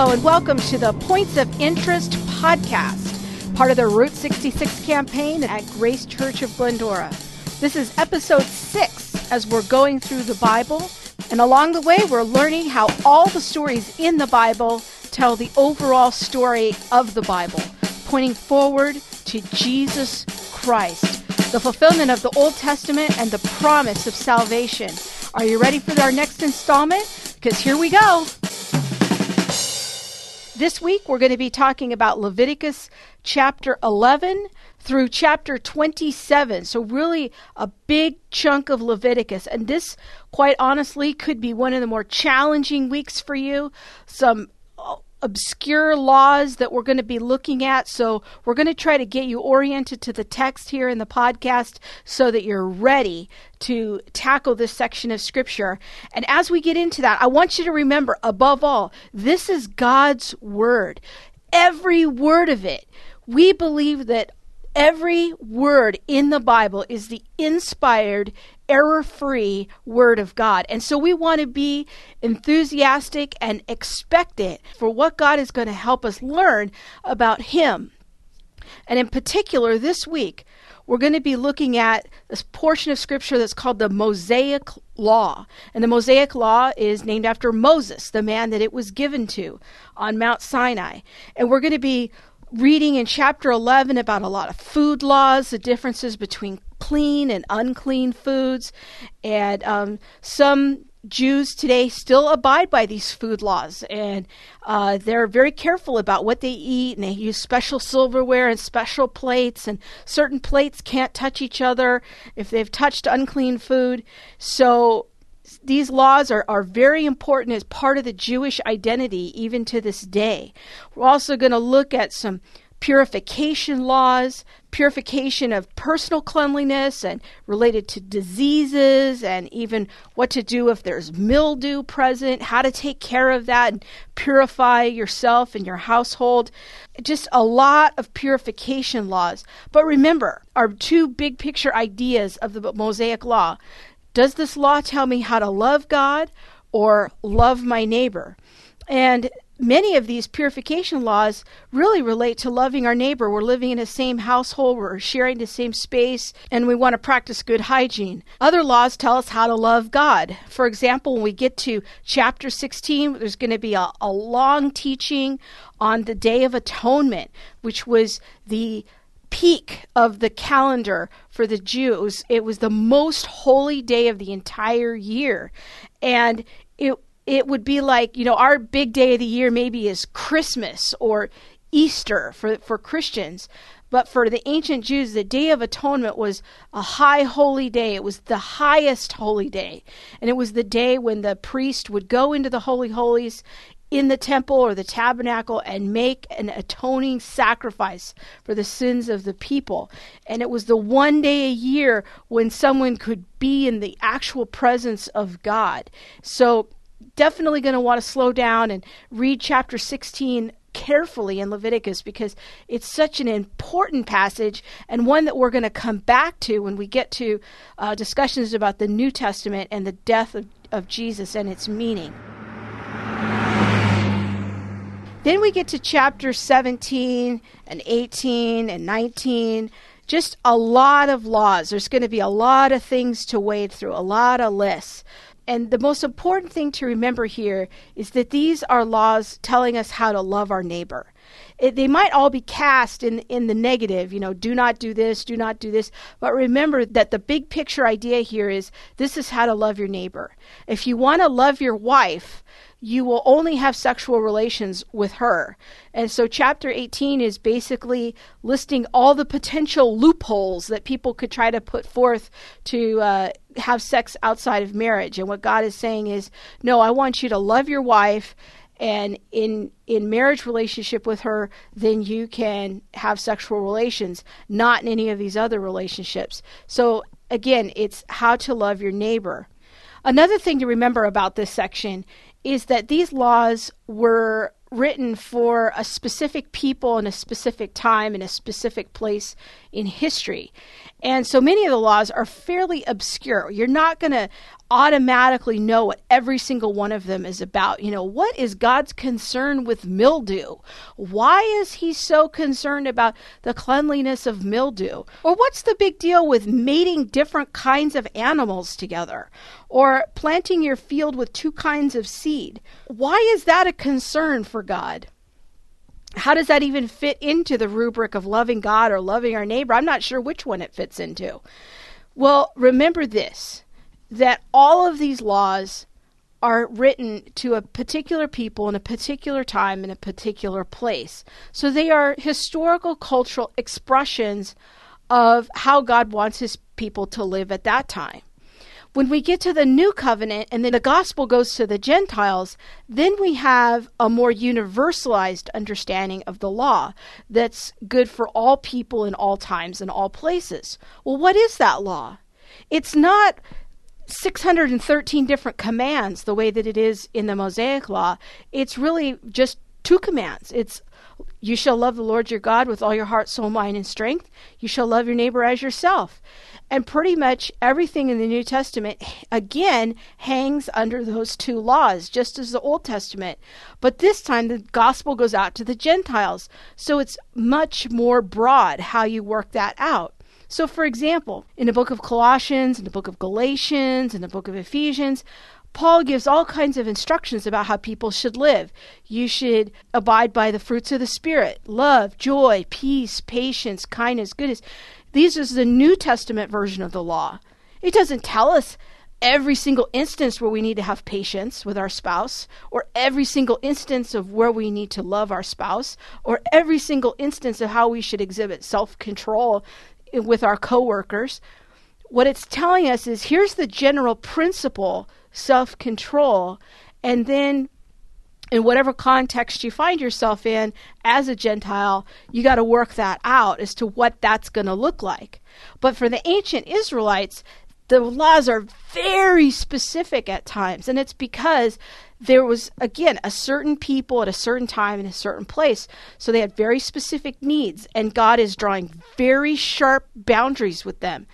Hello, and welcome to the Points of Interest podcast, part of the Route 66 campaign at Grace Church of Glendora. This is episode six as we're going through the Bible, and along the way, we're learning how all the stories in the Bible tell the overall story of the Bible, pointing forward to Jesus Christ, the fulfillment of the Old Testament and the promise of salvation. Are you ready for our next installment? Because here we go. This week we're going to be talking about Leviticus chapter 11 through chapter 27. So, really, a big chunk of Leviticus. And this, quite honestly, could be one of the more challenging weeks for you. Some obscure laws that we're going to be looking at. So, we're going to try to get you oriented to the text here in the podcast so that you're ready to tackle this section of scripture. And as we get into that, I want you to remember, above all, this is God's word. Every word of it. We believe that every word in the Bible is the inspired, error free Word of God. And so we want to be enthusiastic and expectant for what God is going to help us learn about Him. And in particular, this week, we're going to be looking at this portion of Scripture that's called the Mosaic Law. And the Mosaic Law is named after Moses, the man that it was given to on Mount Sinai. And we're going to be reading in chapter 11 about a lot of food laws, the differences between clean and unclean foods, and um, some Jews today still abide by these food laws, and uh, they're very careful about what they eat, and they use special silverware and special plates, and certain plates can't touch each other if they've touched unclean food. So these laws are, are very important as part of the Jewish identity even to this day. We're also going to look at some purification laws, purification of personal cleanliness and related to diseases, and even what to do if there's mildew present, how to take care of that and purify yourself and your household. Just a lot of purification laws. But remember, our two big picture ideas of the Mosaic Law does this law tell me how to love God or love my neighbor? And many of these purification laws really relate to loving our neighbor. We're living in the same household, we're sharing the same space, and we want to practice good hygiene. Other laws tell us how to love God. For example, when we get to chapter 16, there's going to be a, a long teaching on the Day of Atonement, which was the peak of the calendar for the Jews. It was the most holy day of the entire year. And it it would be like, you know, our big day of the year maybe is Christmas or Easter for for Christians. But for the ancient Jews, the Day of Atonement was a high holy day. It was the highest holy day. And it was the day when the priest would go into the Holy Holies in the temple or the tabernacle and make an atoning sacrifice for the sins of the people. And it was the one day a year when someone could be in the actual presence of God. So, definitely going to want to slow down and read chapter 16 carefully in Leviticus because it's such an important passage and one that we're going to come back to when we get to uh, discussions about the New Testament and the death of, of Jesus and its meaning. Then we get to chapter 17 and 18 and 19. Just a lot of laws. There's going to be a lot of things to wade through, a lot of lists. And the most important thing to remember here is that these are laws telling us how to love our neighbor. It, they might all be cast in in the negative, you know, do not do this, do not do this. But remember that the big picture idea here is this is how to love your neighbor. If you want to love your wife, you will only have sexual relations with her. And so, chapter 18 is basically listing all the potential loopholes that people could try to put forth to uh, have sex outside of marriage. And what God is saying is, no, I want you to love your wife. And in in marriage relationship with her, then you can have sexual relations, not in any of these other relationships. So again, it's how to love your neighbor. Another thing to remember about this section is that these laws were written for a specific people in a specific time in a specific place in history. And so many of the laws are fairly obscure. You're not going to automatically know what every single one of them is about. You know, what is God's concern with mildew? Why is he so concerned about the cleanliness of mildew? Or what's the big deal with mating different kinds of animals together? Or planting your field with two kinds of seed? Why is that a concern for God? How does that even fit into the rubric of loving God or loving our neighbor? I'm not sure which one it fits into. Well, remember this that all of these laws are written to a particular people in a particular time in a particular place. So they are historical cultural expressions of how God wants his people to live at that time. When we get to the new covenant and then the gospel goes to the Gentiles, then we have a more universalized understanding of the law that's good for all people in all times and all places. Well, what is that law? It's not 613 different commands the way that it is in the Mosaic Law. It's really just two commands. It's you shall love the Lord your God with all your heart, soul, mind, and strength. You shall love your neighbor as yourself. And pretty much everything in the New Testament, again, hangs under those two laws, just as the Old Testament. But this time the gospel goes out to the Gentiles. So it's much more broad how you work that out. So, for example, in the book of Colossians, in the book of Galatians, in the book of Ephesians, Paul gives all kinds of instructions about how people should live. You should abide by the fruits of the Spirit love, joy, peace, patience, kindness, goodness. These is the New Testament version of the law. It doesn't tell us every single instance where we need to have patience with our spouse, or every single instance of where we need to love our spouse, or every single instance of how we should exhibit self control with our coworkers. What it's telling us is here's the general principle self control. And then, in whatever context you find yourself in as a Gentile, you got to work that out as to what that's going to look like. But for the ancient Israelites, the laws are very specific at times. And it's because there was, again, a certain people at a certain time in a certain place. So they had very specific needs, and God is drawing very sharp boundaries with them.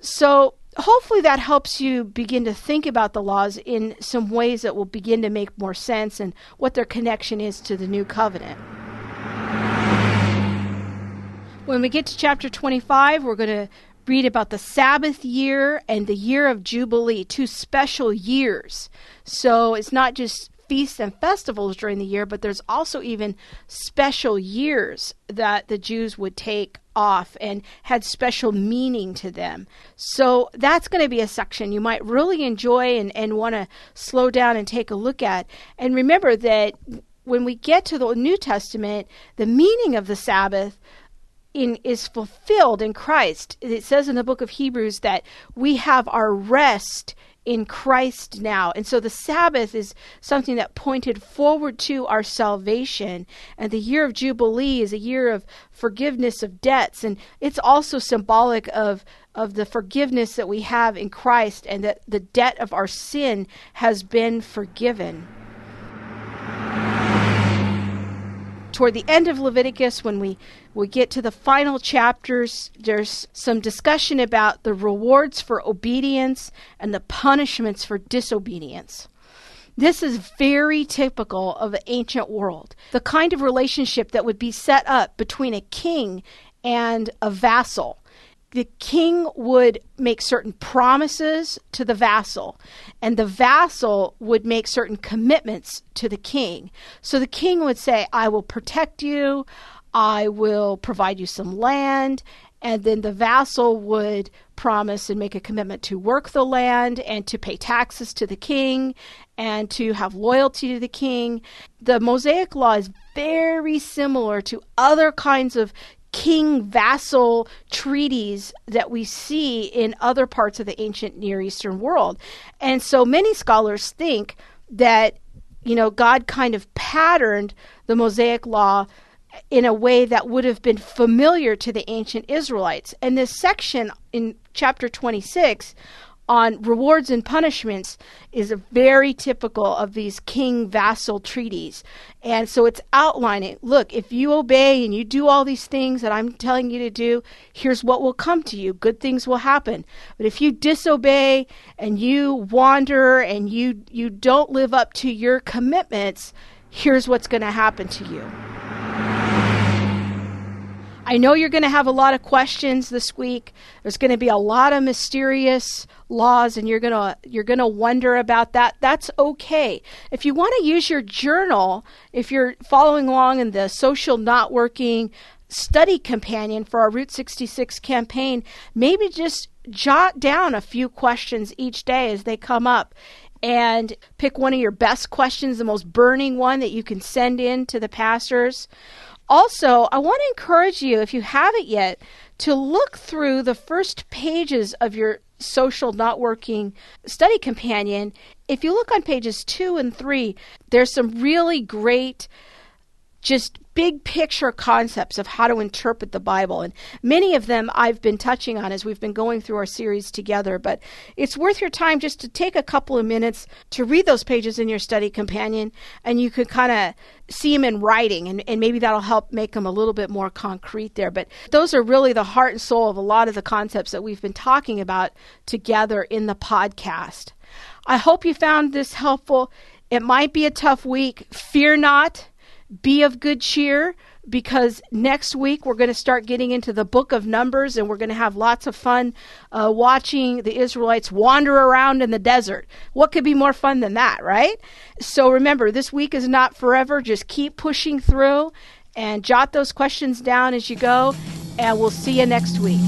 So hopefully that helps you begin to think about the laws in some ways that will begin to make more sense and what their connection is to the new covenant. When we get to chapter 25, we're going to read about the Sabbath year and the year of Jubilee, two special years. So it's not just feasts and festivals during the year, but there's also even special years that the Jews would take off and had special meaning to them. So that's going to be a section you might really enjoy and, and want to slow down and take a look at. And remember that when we get to the New Testament, the meaning of the Sabbath in, is fulfilled in Christ. It says in the book of Hebrews that we have our rest in Christ now. And so the Sabbath is something that pointed forward to our salvation. And the year of Jubilee is a year of forgiveness of debts. And it's also symbolic of, of the forgiveness that we have in Christ and that the debt of our sin has been forgiven. Toward the end of Leviticus, when we, we get to the final chapters, there's some discussion about the rewards for obedience and the punishments for disobedience. This is very typical of the ancient world. The kind of relationship that would be set up between a king and a vassal the king would make certain promises to the vassal, and the vassal would make certain commitments to the king. So the king would say, I will protect you, I will provide you some land, and then the vassal would promise and make a commitment to work the land and to pay taxes to the king and to have loyalty to the king. The Mosaic law is very similar to other kinds of king vassal treaties that we see in other parts of the ancient Near Eastern world. And so many scholars think that, you know, God kind of patterned the Mosaic law in a way that would have been familiar to the ancient Israelites. And this section in chapter 26 on rewards and punishments is very typical of these king vassal treaties. And so it's outlining look, if you obey and you do all these things that I'm telling you to do, here's what will come to you. Good things will happen. But if you disobey and you wander and you, you don't live up to your commitments, here's what's going to happen to you. I know you're going to have a lot of questions this week. There's going to be a lot of mysterious laws and you're going to you're going to wonder about that. That's okay. If you want to use your journal, if you're following along in the social not working study companion for our Route 66 campaign, maybe just jot down a few questions each day as they come up and pick one of your best questions, the most burning one that you can send in to the pastors. Also, I want to encourage you, if you haven't yet, to look through the first pages of your social not working study companion. If you look on pages two and three, there's some really great just big picture concepts of how to interpret the Bible. And many of them I've been touching on as we've been going through our series together. But it's worth your time just to take a couple of minutes to read those pages in your study companion, and you could kind of see them in writing, and, and maybe that'll help make them a little bit more concrete there. But those are really the heart and soul of a lot of the concepts that we've been talking about together in the podcast. I hope you found this helpful. It might be a tough week. Fear not be of good cheer because next week we're going to start getting into the book of Numbers and we're going to have lots of fun uh, watching the Israelites wander around in the desert. What could be more fun than that, right? So remember, this week is not forever. Just keep pushing through and jot those questions down as you go, and we'll see you next week.